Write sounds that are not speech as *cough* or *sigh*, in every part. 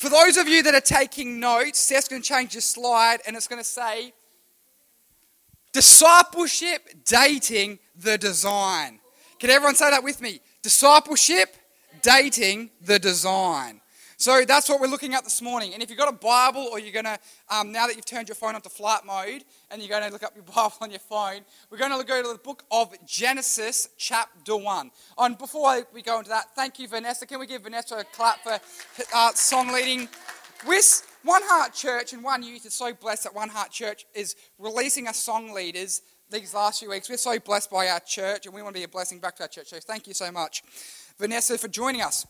For those of you that are taking notes, Seth's going to change the slide and it's going to say discipleship dating the design. Can everyone say that with me? Discipleship dating the design. So that's what we're looking at this morning. And if you've got a Bible or you're going to, um, now that you've turned your phone onto flight mode and you're going to look up your *laughs* Bible on your phone, we're going to go to the book of Genesis, chapter 1. And before we go into that, thank you, Vanessa. Can we give Vanessa a clap for uh, song leading? One Heart Church and One Youth is so blessed that One Heart Church is releasing us song leaders these last few weeks. We're so blessed by our church and we want to be a blessing back to our church. So thank you so much, Vanessa, for joining us.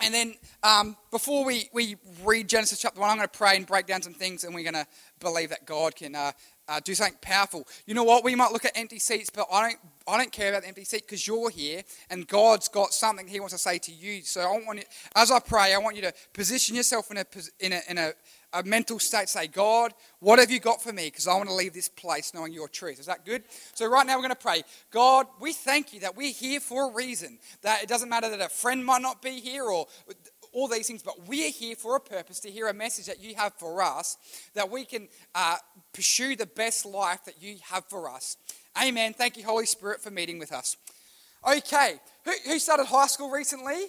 And then um, before we, we read Genesis chapter 1, I'm going to pray and break down some things, and we're going to believe that God can uh, uh, do something powerful. You know what? We might look at empty seats, but I don't, I don't care about the empty seat because you're here, and God's got something He wants to say to you. So I want you, as I pray, I want you to position yourself in a, in a, in a a mental state, say, God, what have you got for me? Because I want to leave this place knowing your truth. Is that good? So, right now, we're going to pray. God, we thank you that we're here for a reason. That it doesn't matter that a friend might not be here or all these things, but we are here for a purpose to hear a message that you have for us, that we can uh, pursue the best life that you have for us. Amen. Thank you, Holy Spirit, for meeting with us. Okay, who, who started high school recently?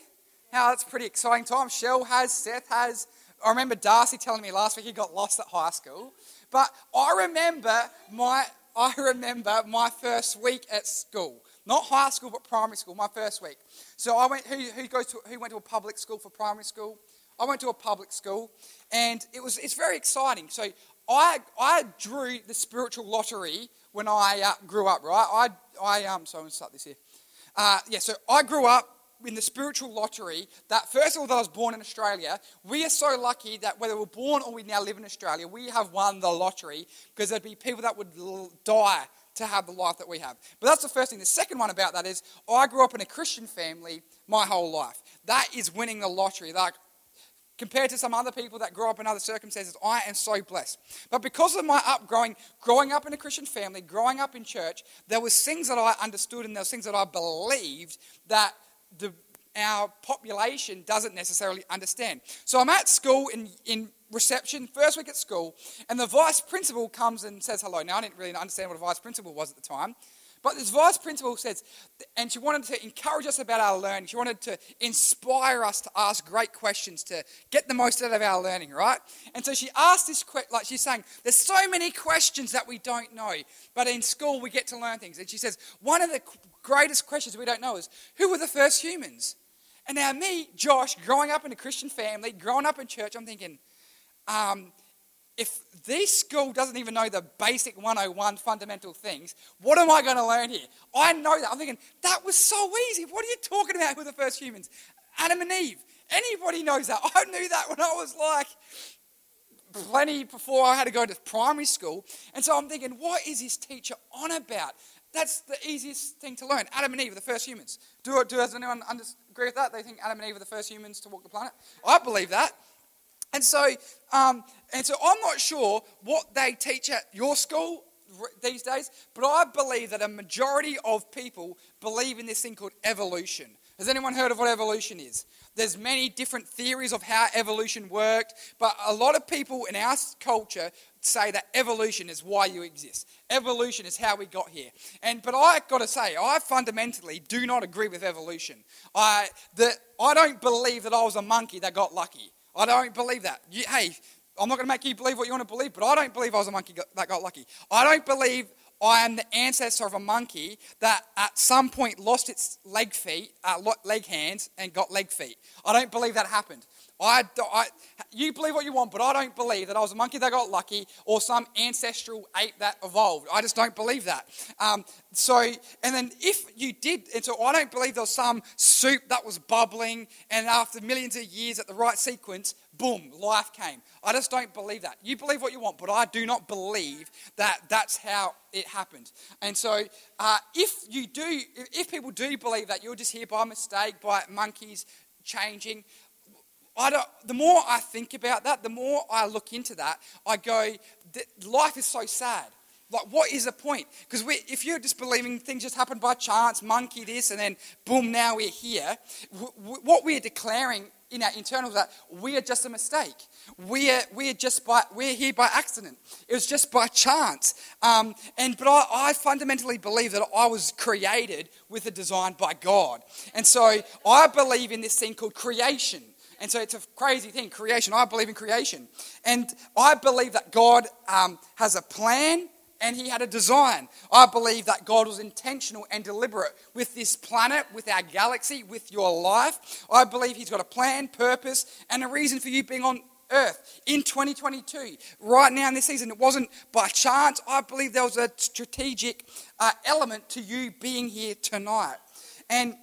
Now, that's a pretty exciting time. Shell has, Seth has. I remember Darcy telling me last week he got lost at high school. But I remember my I remember my first week at school. Not high school, but primary school, my first week. So I went, who, who, goes to, who went to a public school for primary school? I went to a public school, and it was, it's very exciting. So I, I drew the spiritual lottery when I uh, grew up, right? I, I um, so I'm going to start this here. Uh, yeah, so I grew up in the spiritual lottery that first of all that I was born in Australia. We are so lucky that whether we're born or we now live in Australia, we have won the lottery because there'd be people that would die to have the life that we have. But that's the first thing. The second one about that is I grew up in a Christian family my whole life. That is winning the lottery. Like compared to some other people that grew up in other circumstances, I am so blessed. But because of my upgrowing, growing up in a Christian family, growing up in church, there was things that I understood and there was things that I believed that the, our population doesn't necessarily understand. So I'm at school in, in reception, first week at school, and the vice principal comes and says hello. Now, I didn't really understand what a vice principal was at the time, but this vice principal says, and she wanted to encourage us about our learning. She wanted to inspire us to ask great questions to get the most out of our learning, right? And so she asked this question, like she's saying, there's so many questions that we don't know, but in school we get to learn things. And she says, one of the greatest questions we don't know is, who were the first humans? And now, me, Josh, growing up in a Christian family, growing up in church, I'm thinking, um, if this school doesn't even know the basic 101 fundamental things, what am I going to learn here? I know that. I'm thinking, that was so easy. What are you talking about with the first humans? Adam and Eve. Anybody knows that. *laughs* I knew that when I was like plenty before I had to go to primary school. And so I'm thinking, what is this teacher on about? That's the easiest thing to learn. Adam and Eve are the first humans. Do, do does anyone agree with that? They think Adam and Eve are the first humans to walk the planet? I believe that. And so, um, and so I'm not sure what they teach at your school these days, but I believe that a majority of people believe in this thing called evolution. Has anyone heard of what evolution is? There's many different theories of how evolution worked, but a lot of people in our culture say that evolution is why you exist. Evolution is how we got here. And but I got to say, I fundamentally do not agree with evolution. I that I don't believe that I was a monkey that got lucky. I don't believe that. You, hey, I'm not going to make you believe what you want to believe, but I don't believe I was a monkey that got lucky. I don't believe I am the ancestor of a monkey that at some point lost its leg feet, uh, leg hands, and got leg feet. I don't believe that happened. I, I, you believe what you want, but I don't believe that I was a monkey that got lucky or some ancestral ape that evolved. I just don't believe that. Um, so, and then if you did, and so I don't believe there was some soup that was bubbling, and after millions of years at the right sequence, boom, life came. I just don't believe that. You believe what you want, but I do not believe that that's how it happened. And so, uh, if you do, if people do believe that you're just here by mistake, by monkeys changing, I don't, the more I think about that, the more I look into that, I go, life is so sad. Like, what is the point? Because if you're just believing things just happen by chance, monkey this, and then boom, now we're here, w- w- what we're declaring in our internal that we are just a mistake. We are, we are just by, we're here by accident. It was just by chance. Um, and, but I, I fundamentally believe that I was created with a design by God. And so I believe in this thing called creation. And so it's a crazy thing, creation. I believe in creation. And I believe that God um, has a plan and he had a design. I believe that God was intentional and deliberate with this planet, with our galaxy, with your life. I believe he's got a plan, purpose, and a reason for you being on earth in 2022, right now in this season. It wasn't by chance. I believe there was a strategic uh, element to you being here tonight. And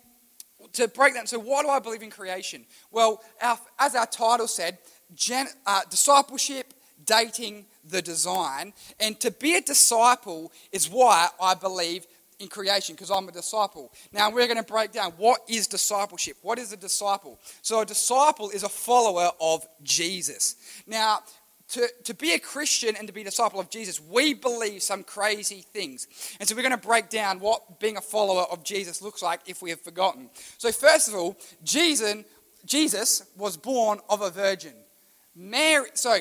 to break that, so why do I believe in creation? Well, our, as our title said, gen, uh, discipleship, dating, the design. And to be a disciple is why I believe in creation, because I'm a disciple. Now we're going to break down what is discipleship. What is a disciple? So a disciple is a follower of Jesus. Now, to, to be a Christian and to be a disciple of Jesus, we believe some crazy things. And so we're going to break down what being a follower of Jesus looks like if we have forgotten. So, first of all, Jesus, Jesus was born of a virgin. Mary, so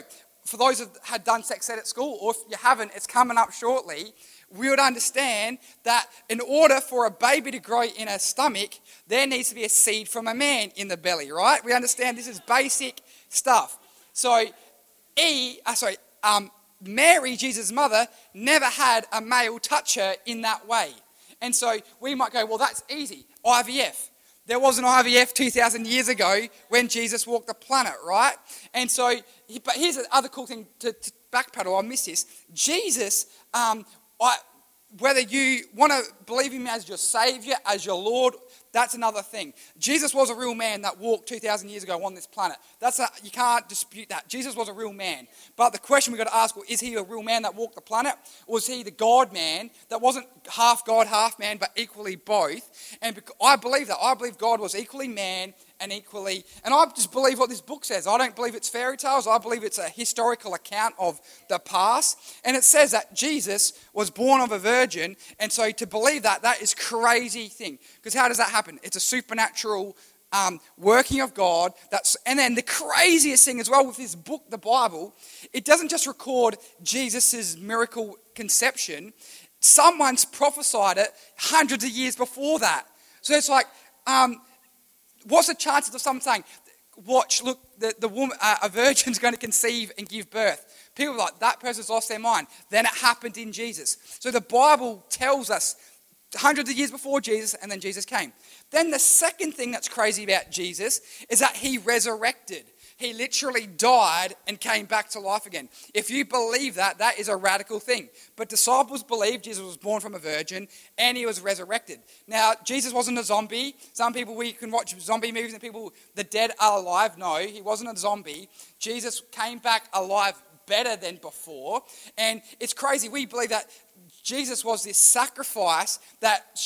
for those who had done sex ed at school, or if you haven't, it's coming up shortly, we would understand that in order for a baby to grow in a stomach, there needs to be a seed from a man in the belly, right? We understand this is basic stuff. So, E, uh, sorry, um, Mary, Jesus' mother, never had a male touch her in that way. And so we might go, well, that's easy. IVF. There was an IVF 2,000 years ago when Jesus walked the planet, right? And so, but here's the other cool thing to, to backpedal, I miss this. Jesus, um, I, whether you want to believe him as your Savior, as your Lord, that's another thing. Jesus was a real man that walked 2,000 years ago on this planet. That's a, you can't dispute that. Jesus was a real man. But the question we've got to ask well, is he a real man that walked the planet? Or was he the God man that wasn't half God, half man, but equally both? And I believe that. I believe God was equally man and equally. And I just believe what this book says. I don't believe it's fairy tales. I believe it's a historical account of the past. And it says that Jesus was born of a virgin. And so to believe that, that is crazy thing. Because how does that happen? It's a supernatural um, working of God. That's, and then the craziest thing as well with this book, the Bible, it doesn't just record Jesus' miracle conception. Someone's prophesied it hundreds of years before that. So it's like, um, what's the chances of someone saying, watch, look, the, the woman, uh, a virgin's going to conceive and give birth? People like, that person's lost their mind. Then it happened in Jesus. So the Bible tells us hundreds of years before Jesus, and then Jesus came. Then the second thing that's crazy about Jesus is that he resurrected. He literally died and came back to life again. If you believe that, that is a radical thing. But disciples believe Jesus was born from a virgin and he was resurrected. Now, Jesus wasn't a zombie. Some people, we can watch zombie movies and people, the dead are alive. No, he wasn't a zombie. Jesus came back alive better than before. And it's crazy. We believe that Jesus was this sacrifice that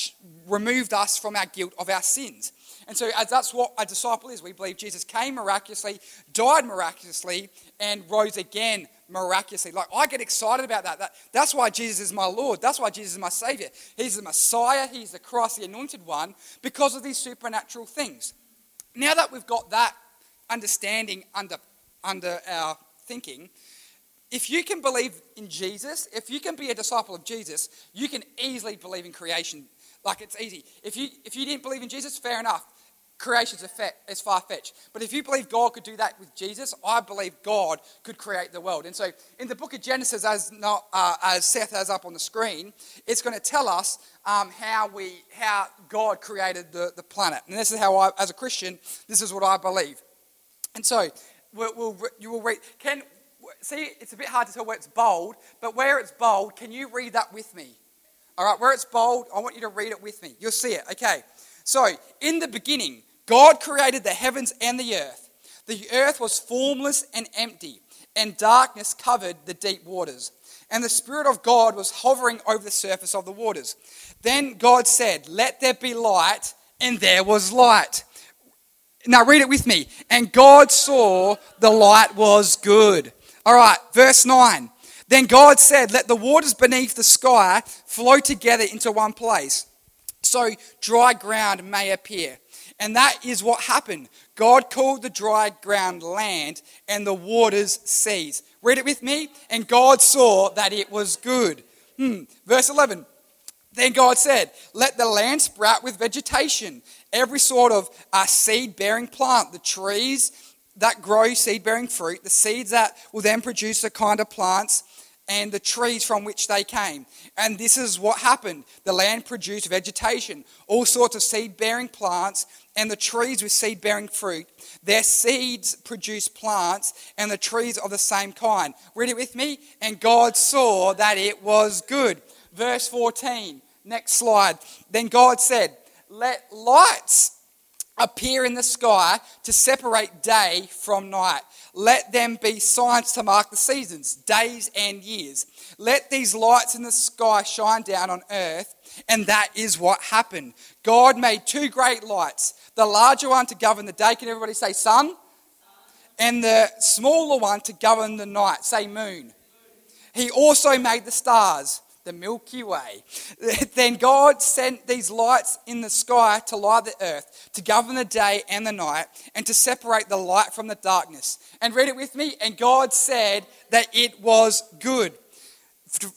removed us from our guilt of our sins. And so that's what a disciple is. We believe Jesus came miraculously, died miraculously, and rose again miraculously. Like I get excited about that. that. That's why Jesus is my Lord. That's why Jesus is my Savior. He's the Messiah, He's the Christ, the anointed one, because of these supernatural things. Now that we've got that understanding under, under our thinking, if you can believe in Jesus, if you can be a disciple of Jesus, you can easily believe in creation. Like it's easy. If you if you didn't believe in Jesus, fair enough creation is far fetched. But if you believe God could do that with Jesus, I believe God could create the world. And so in the book of Genesis, as, not, uh, as Seth has up on the screen, it's going to tell us um, how, we, how God created the, the planet. And this is how I, as a Christian, this is what I believe. And so we'll, we'll, you will read. Can, see, it's a bit hard to tell where it's bold, but where it's bold, can you read that with me? All right, where it's bold, I want you to read it with me. You'll see it. Okay. So, in the beginning, God created the heavens and the earth. The earth was formless and empty, and darkness covered the deep waters. And the Spirit of God was hovering over the surface of the waters. Then God said, Let there be light, and there was light. Now read it with me. And God saw the light was good. All right, verse 9. Then God said, Let the waters beneath the sky flow together into one place, so dry ground may appear. And that is what happened. God called the dry ground land and the waters seas. Read it with me. And God saw that it was good. Hmm. Verse 11. Then God said, Let the land sprout with vegetation, every sort of uh, seed bearing plant, the trees that grow seed bearing fruit, the seeds that will then produce the kind of plants and the trees from which they came. And this is what happened. The land produced vegetation, all sorts of seed bearing plants, and the trees with seed bearing fruit. Their seeds produced plants, and the trees of the same kind. Read it with me. And God saw that it was good. Verse 14. Next slide. Then God said, Let lights appear in the sky to separate day from night. Let them be signs to mark the seasons, days, and years. Let these lights in the sky shine down on earth. And that is what happened. God made two great lights the larger one to govern the day. Can everybody say sun? And the smaller one to govern the night. Say moon. He also made the stars the Milky Way. *laughs* then God sent these lights in the sky to light the earth, to govern the day and the night, and to separate the light from the darkness. And read it with me. And God said that it was good.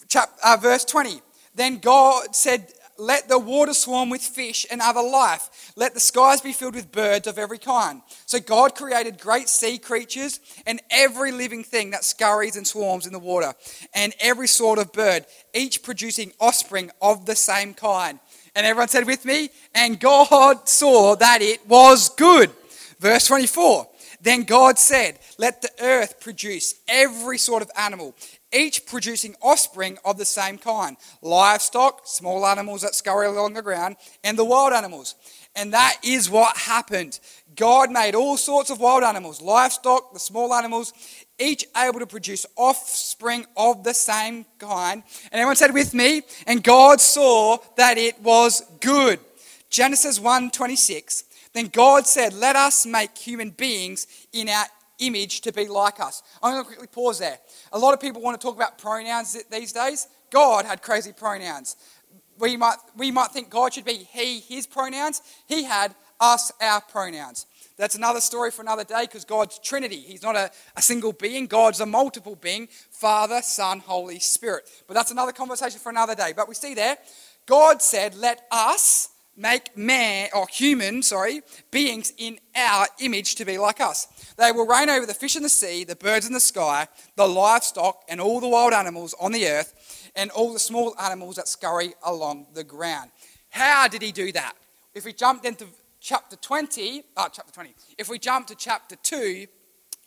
Chap, uh, verse 20. Then God said, let the water swarm with fish and other life. Let the skies be filled with birds of every kind. So God created great sea creatures and every living thing that scurries and swarms in the water, and every sort of bird, each producing offspring of the same kind. And everyone said with me, and God saw that it was good. Verse 24. Then God said, Let the earth produce every sort of animal, each producing offspring of the same kind livestock, small animals that scurry along the ground, and the wild animals. And that is what happened. God made all sorts of wild animals, livestock, the small animals, each able to produce offspring of the same kind. And everyone said with me, and God saw that it was good. Genesis 1:26. Then God said, "Let us make human beings in our image to be like us. I'm going to quickly pause there. A lot of people want to talk about pronouns these days. God had crazy pronouns. We might, we might think God should be he, his pronouns. He had us, our pronouns. That's another story for another day because God's Trinity. He's not a, a single being, God's a multiple being Father, Son, Holy Spirit. But that's another conversation for another day. But we see there, God said, Let us make man, or human, sorry, beings in our image to be like us. They will reign over the fish in the sea, the birds in the sky, the livestock, and all the wild animals on the earth, and all the small animals that scurry along the ground. How did he do that? If we jump into chapter 20, oh, chapter 20, if we jump to chapter 2,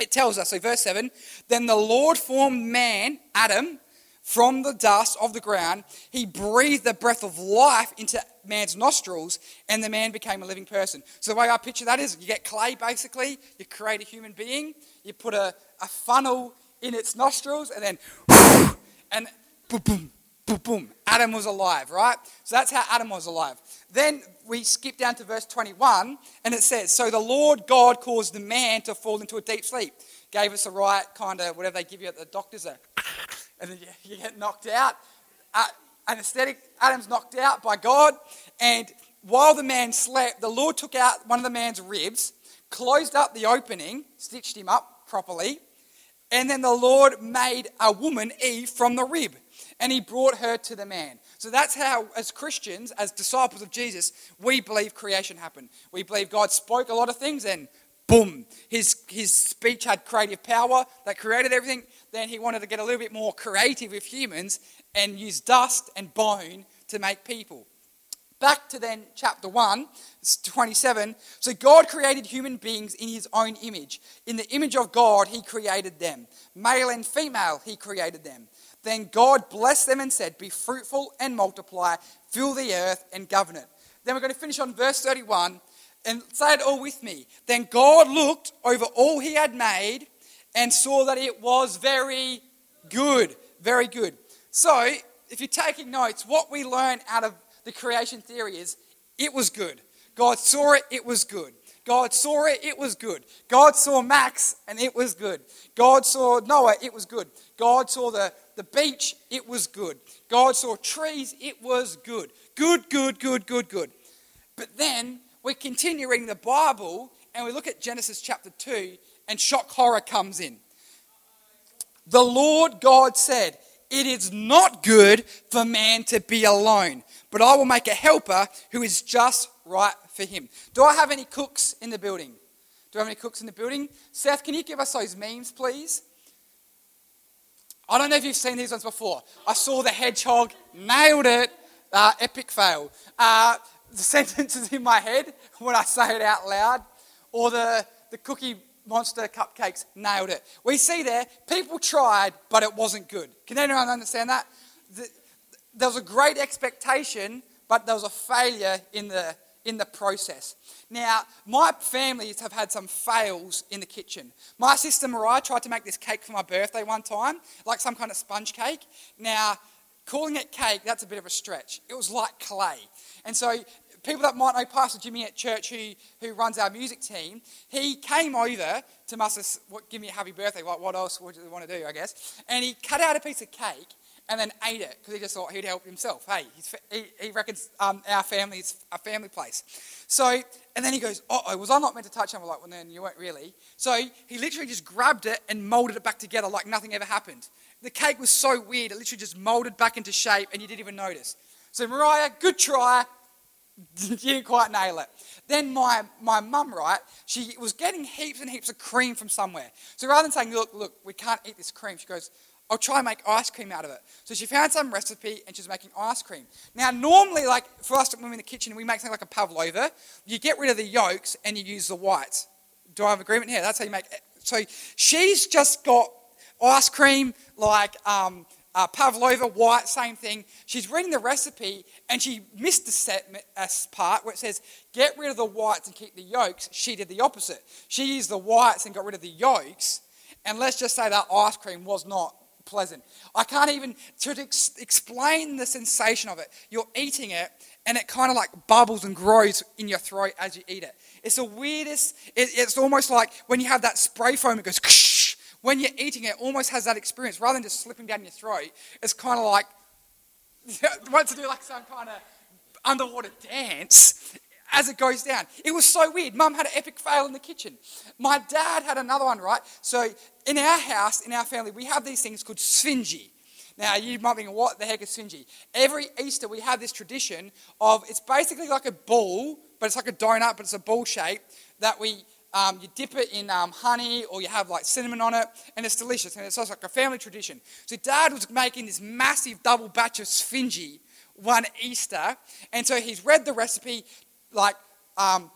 it tells us, so verse 7, then the Lord formed man, Adam, from the dust of the ground. He breathed the breath of life into man's nostrils, and the man became a living person. So, the way I picture that is you get clay basically, you create a human being, you put a, a funnel in its nostrils, and then, *laughs* and boom, boom, boom, boom. Adam was alive, right? So, that's how Adam was alive. Then we skip down to verse 21, and it says, So the Lord God caused the man to fall into a deep sleep. Gave us the right kind of whatever they give you at the doctor's, a, and then you, *laughs* you get knocked out. Uh, anesthetic. Adam's knocked out by God. And while the man slept, the Lord took out one of the man's ribs, closed up the opening, stitched him up properly. And then the Lord made a woman, Eve, from the rib. And he brought her to the man. So that's how, as Christians, as disciples of Jesus, we believe creation happened. We believe God spoke a lot of things and boom, his, his speech had creative power that created everything. Then he wanted to get a little bit more creative with humans and use dust and bone to make people. Back to then chapter 1, 27. So God created human beings in his own image. In the image of God, he created them. Male and female, he created them. Then God blessed them and said, Be fruitful and multiply, fill the earth and govern it. Then we're going to finish on verse 31 and say it all with me. Then God looked over all he had made and saw that it was very good. Very good. So, if you're taking notes, what we learn out of the creation theory is it was good. God saw it, it was good. God saw it, it was good. God saw Max, and it was good. God saw Noah, it was good. God saw the, the beach, it was good. God saw trees, it was good. Good, good, good, good, good. But then we continue reading the Bible and we look at Genesis chapter 2, and shock horror comes in. The Lord God said, It is not good for man to be alone, but I will make a helper who is just right for him. Do I have any cooks in the building? Do I have any cooks in the building? Seth, can you give us those memes, please? I don't know if you've seen these ones before. I saw the hedgehog, nailed it, uh, epic fail. Uh, the *laughs* sentences in my head when I say it out loud, or the, the cookie monster cupcakes, nailed it. We see there, people tried, but it wasn't good. Can anyone understand that? There was a great expectation, but there was a failure in the, in the process. Now, my families have had some fails in the kitchen. My sister Mariah tried to make this cake for my birthday one time, like some kind of sponge cake. Now, calling it cake, that's a bit of a stretch. It was like clay. And so, people that might know Pastor Jimmy at church who, who runs our music team, he came over to us, what, give me a happy birthday, what, what else would you want to do, I guess? And he cut out a piece of cake and then ate it because he just thought he'd help himself. Hey, he, he reckons um, our family is a family place. So, and then he goes, oh, was I not meant to touch him? I'm like, well, then you weren't really. So he literally just grabbed it and molded it back together like nothing ever happened. The cake was so weird, it literally just molded back into shape and you didn't even notice. So, Mariah, good try. *laughs* you didn't quite nail it. Then my, my mum, right, she was getting heaps and heaps of cream from somewhere. So rather than saying, look, look, we can't eat this cream, she goes, I'll try and make ice cream out of it. So she found some recipe and she's making ice cream. Now, normally, like for us when we're in the kitchen, we make something like a pavlova. You get rid of the yolks and you use the whites. Do I have agreement here? That's how you make it. So she's just got ice cream like um, uh, pavlova, white, same thing. She's reading the recipe and she missed the set, uh, part where it says, get rid of the whites and keep the yolks. She did the opposite. She used the whites and got rid of the yolks. And let's just say that ice cream was not pleasant. I can't even to ex- explain the sensation of it. You're eating it, and it kind of like bubbles and grows in your throat as you eat it. It's the weirdest. It, it's almost like when you have that spray foam, it goes. Ksh, when you're eating it, almost has that experience rather than just slipping down your throat. It's kind of like *laughs* want to do like some kind of underwater dance as it goes down. It was so weird. Mum had an epic fail in the kitchen. My dad had another one, right? So in our house, in our family, we have these things called sfingy. Now, you might be thinking, what the heck is sfingy? Every Easter, we have this tradition of it's basically like a ball, but it's like a donut, but it's a ball shape that we um, you dip it in um, honey or you have like cinnamon on it, and it's delicious. And it's also like a family tradition. So, dad was making this massive double batch of sfingy one Easter, and so he's read the recipe, like um,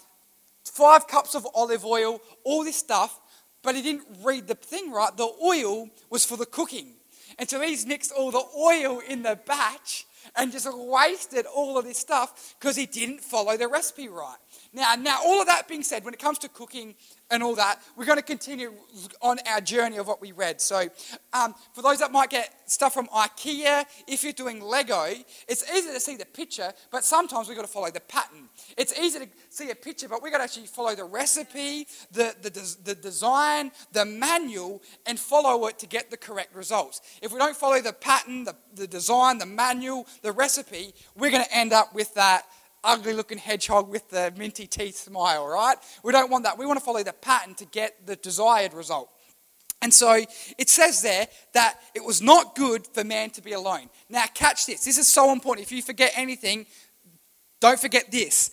five cups of olive oil, all this stuff, but he didn't read the thing right. The oil was for the cooking. And so he's mixed all the oil in the batch and just wasted all of this stuff because he didn't follow the recipe right. Now, now, all of that being said, when it comes to cooking and all that, we're going to continue on our journey of what we read. So, um, for those that might get stuff from IKEA, if you're doing Lego, it's easy to see the picture, but sometimes we've got to follow the pattern. It's easy to see a picture, but we've got to actually follow the recipe, the, the, the design, the manual, and follow it to get the correct results. If we don't follow the pattern, the, the design, the manual, the recipe, we're going to end up with that ugly looking hedgehog with the minty teeth smile, right? We don't want that. We want to follow the pattern to get the desired result. And so it says there that it was not good for man to be alone. Now, catch this. This is so important. If you forget anything, don't forget this.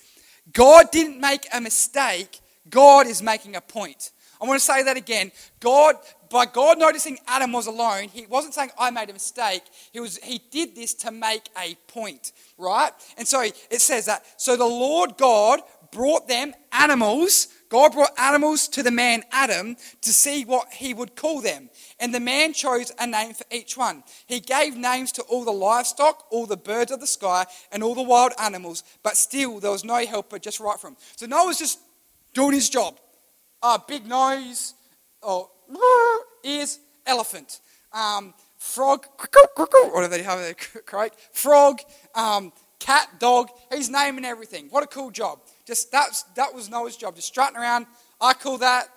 God didn't make a mistake, God is making a point. I want to say that again. God, by God noticing Adam was alone, he wasn't saying I made a mistake. He was he did this to make a point, right? And so it says that so the Lord God brought them animals. God brought animals to the man Adam to see what he would call them. And the man chose a name for each one. He gave names to all the livestock, all the birds of the sky, and all the wild animals, but still there was no helper just right for him. So Noah was just doing his job. Uh, big nose, or ears, elephant. Um, frog, whatever they have, *laughs* correct? Frog, um, cat, dog. He's naming everything. What a cool job. Just that's, that was Noah's job, just strutting around. I call that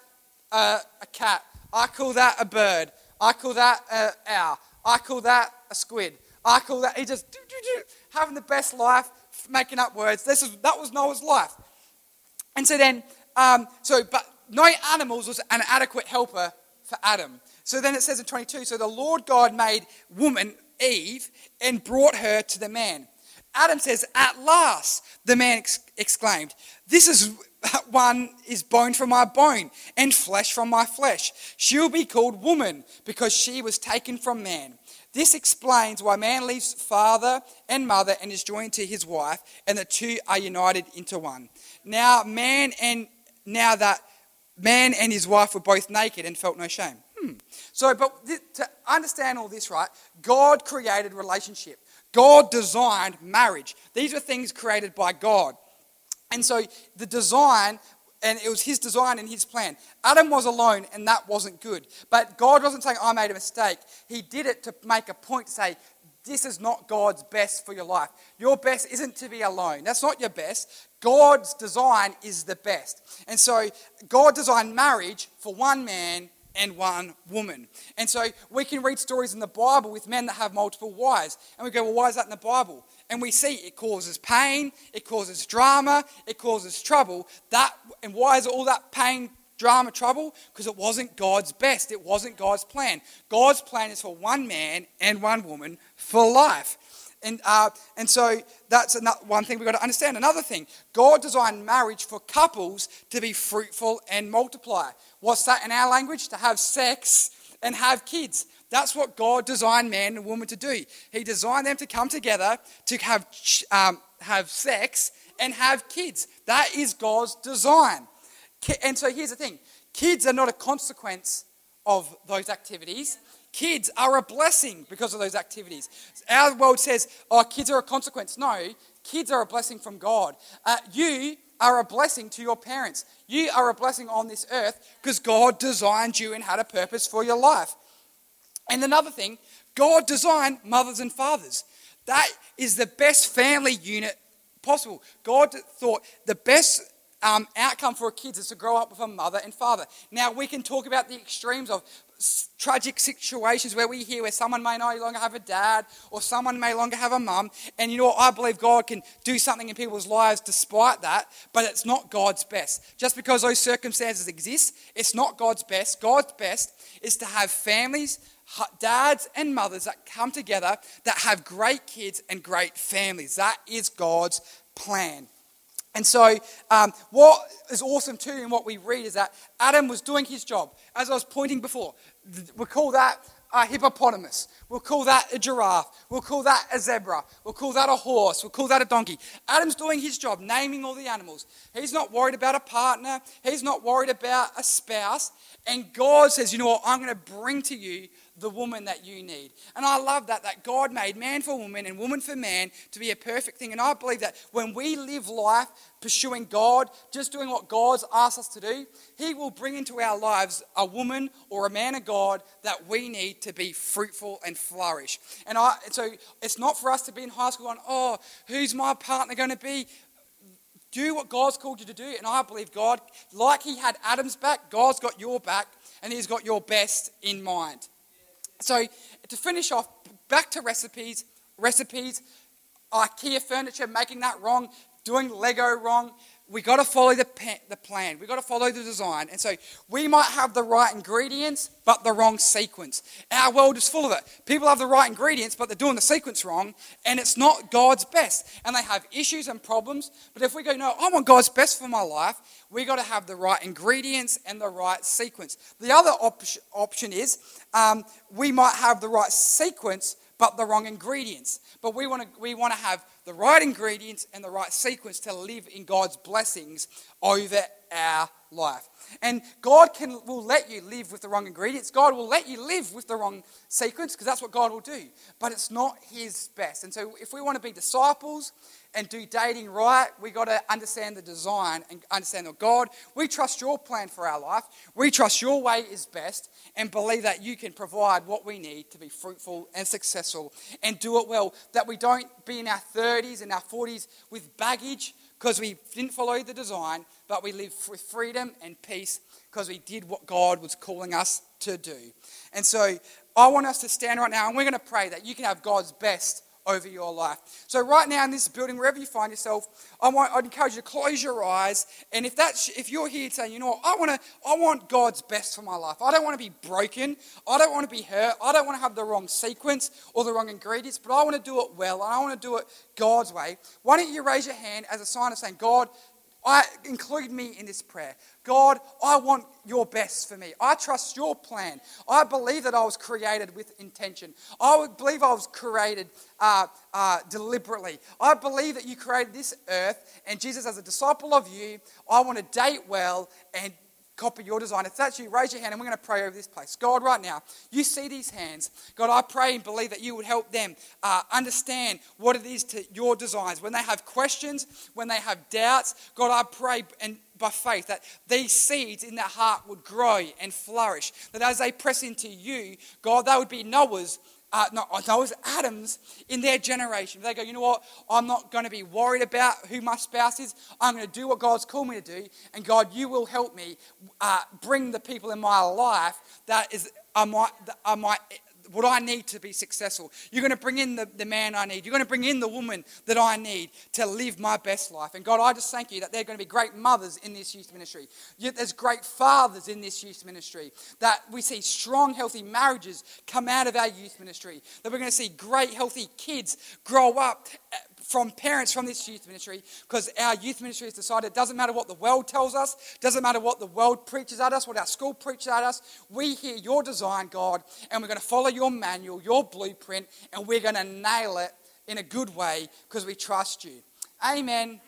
uh, a cat. I call that a bird. I call that an owl. I call that a squid. I call that, he just having the best life, making up words. This is, that was Noah's life. And so then, um, so, but no animals was an adequate helper for Adam. So then it says in 22 So the Lord God made woman, Eve, and brought her to the man. Adam says, At last, the man ex- exclaimed, This is *laughs* one is bone from my bone and flesh from my flesh. She'll be called woman because she was taken from man. This explains why man leaves father and mother and is joined to his wife, and the two are united into one. Now, man and now that man and his wife were both naked and felt no shame. Hmm. So, but th- to understand all this, right? God created relationship. God designed marriage. These were things created by God. And so the design, and it was his design and his plan. Adam was alone, and that wasn't good. But God wasn't saying, I made a mistake. He did it to make a point say, this is not God's best for your life. Your best isn't to be alone. That's not your best. God's design is the best. And so God designed marriage for one man and one woman. And so we can read stories in the Bible with men that have multiple wives. And we go, well, why is that in the Bible? And we see it causes pain, it causes drama, it causes trouble. That and why is all that pain, drama, trouble? Because it wasn't God's best. It wasn't God's plan. God's plan is for one man and one woman for life. And, uh, and so that's one thing we've got to understand. Another thing, God designed marriage for couples to be fruitful and multiply. What's that in our language? To have sex and have kids. That's what God designed man and woman to do. He designed them to come together to have, um, have sex and have kids. That is God's design. And so here's the thing kids are not a consequence of those activities. Kids are a blessing because of those activities. Our world says, oh, kids are a consequence. No, kids are a blessing from God. Uh, you are a blessing to your parents. You are a blessing on this earth because God designed you and had a purpose for your life. And another thing, God designed mothers and fathers. That is the best family unit possible. God thought the best um, outcome for kids is to grow up with a mother and father. Now, we can talk about the extremes of tragic situations where we hear where someone may no longer have a dad or someone may longer have a mum. And you know what? I believe God can do something in people's lives despite that, but it's not God's best. Just because those circumstances exist, it's not God's best. God's best is to have families, dads and mothers that come together that have great kids and great families. That is God's plan. And so, um, what is awesome too in what we read is that Adam was doing his job. As I was pointing before, we call that a hippopotamus. We'll call that a giraffe. We'll call that a zebra. We'll call that a horse. We'll call that a donkey. Adam's doing his job, naming all the animals. He's not worried about a partner. He's not worried about a spouse. And God says, you know what? I'm going to bring to you the woman that you need. And I love that, that God made man for woman and woman for man to be a perfect thing. And I believe that when we live life pursuing God, just doing what God's asked us to do, He will bring into our lives a woman or a man of God that we need to be fruitful and flourish. And I, so it's not for us to be in high school going, oh, who's my partner going to be? Do what God's called you to do. And I believe God, like He had Adam's back, God's got your back and He's got your best in mind. So to finish off, back to recipes. Recipes, IKEA furniture, making that wrong, doing Lego wrong. We got to follow the, the plan. We got to follow the design. And so we might have the right ingredients, but the wrong sequence. Our world is full of it. People have the right ingredients, but they're doing the sequence wrong, and it's not God's best. And they have issues and problems. But if we go, no, I want God's best for my life, we got to have the right ingredients and the right sequence. The other op- option is um, we might have the right sequence, but the wrong ingredients. But we want to we want to have the right ingredients and the right sequence to live in God's blessings over our life. And God can will let you live with the wrong ingredients. God will let you live with the wrong sequence because that's what God will do. But it's not his best. And so if we want to be disciples and do dating right, we got to understand the design and understand that God, we trust your plan for our life. We trust your way is best and believe that you can provide what we need to be fruitful and successful and do it well. That we don't be in our 30s and our 40s with baggage because we didn't follow the design, but we live with freedom and peace because we did what God was calling us to do. And so I want us to stand right now and we're going to pray that you can have God's best over your life. So right now in this building, wherever you find yourself, I want, I'd encourage you to close your eyes. And if that's if you're here saying, you know what, I want to, I want God's best for my life. I don't want to be broken. I don't want to be hurt. I don't want to have the wrong sequence or the wrong ingredients, but I want to do it well and I want to do it God's way. Why don't you raise your hand as a sign of saying, God, I include me in this prayer. God, I want your best for me. I trust your plan. I believe that I was created with intention. I believe I was created uh, uh, deliberately. I believe that you created this earth, and Jesus, as a disciple of you, I want to date well and copy your design. If that's you, raise your hand and we're going to pray over this place. God, right now, you see these hands. God, I pray and believe that you would help them uh, understand what it is to your designs. When they have questions, when they have doubts, God, I pray and by faith that these seeds in their heart would grow and flourish. That as they press into you, God, they would be Noah's uh, no, those Adams in their generation. They go, you know what? I'm not going to be worried about who my spouse is. I'm going to do what God's called me to do. And God, you will help me uh, bring the people in my life that is, I might, I might what I need to be successful. You're going to bring in the, the man I need. You're going to bring in the woman that I need to live my best life. And God, I just thank you that they're going to be great mothers in this youth ministry. There's great fathers in this youth ministry. That we see strong, healthy marriages come out of our youth ministry. That we're going to see great, healthy kids grow up from parents from this youth ministry because our youth ministry has decided it doesn't matter what the world tells us, doesn't matter what the world preaches at us, what our school preaches at us. We hear your design, God, and we're going to follow your manual, your blueprint, and we're going to nail it in a good way because we trust you. Amen.